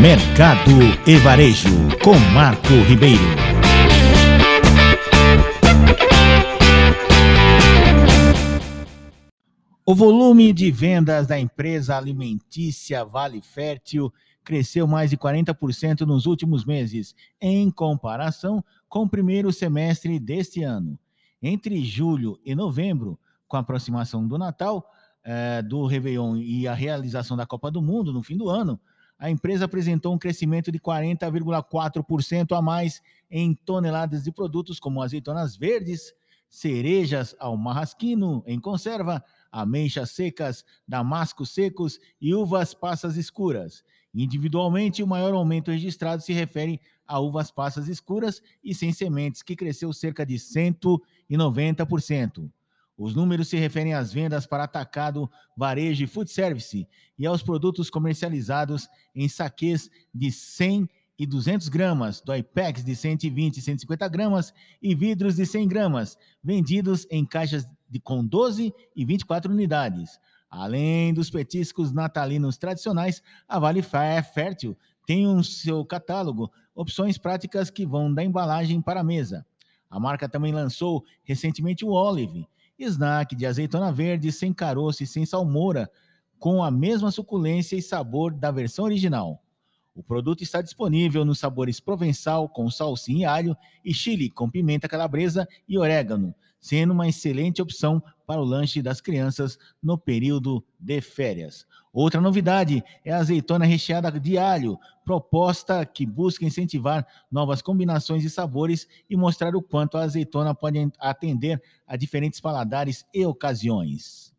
Mercado e Varejo, com Marco Ribeiro. O volume de vendas da empresa alimentícia Vale Fértil cresceu mais de 40% nos últimos meses, em comparação com o primeiro semestre deste ano. Entre julho e novembro, com a aproximação do Natal, eh, do Réveillon e a realização da Copa do Mundo no fim do ano, a empresa apresentou um crescimento de 40,4% a mais em toneladas de produtos como azeitonas verdes, cerejas ao marrasquino em conserva, ameixas secas, damascos secos e uvas passas escuras. Individualmente, o maior aumento registrado se refere a uvas passas escuras e sem sementes, que cresceu cerca de 190%. Os números se referem às vendas para atacado, varejo e food service e aos produtos comercializados em saquês de 100 e 200 gramas, doipex de 120 e 150 gramas e vidros de 100 gramas, vendidos em caixas de, com 12 e 24 unidades. Além dos petiscos natalinos tradicionais, a Vale Fértil tem um seu catálogo opções práticas que vão da embalagem para a mesa. A marca também lançou recentemente o Olive, snack de azeitona verde sem caroço e sem salmoura, com a mesma suculência e sabor da versão original. O produto está disponível nos sabores provençal com salsinha e alho e chile com pimenta calabresa e orégano, sendo uma excelente opção para o lanche das crianças no período de férias. Outra novidade é a azeitona recheada de alho, proposta que busca incentivar novas combinações de sabores e mostrar o quanto a azeitona pode atender a diferentes paladares e ocasiões.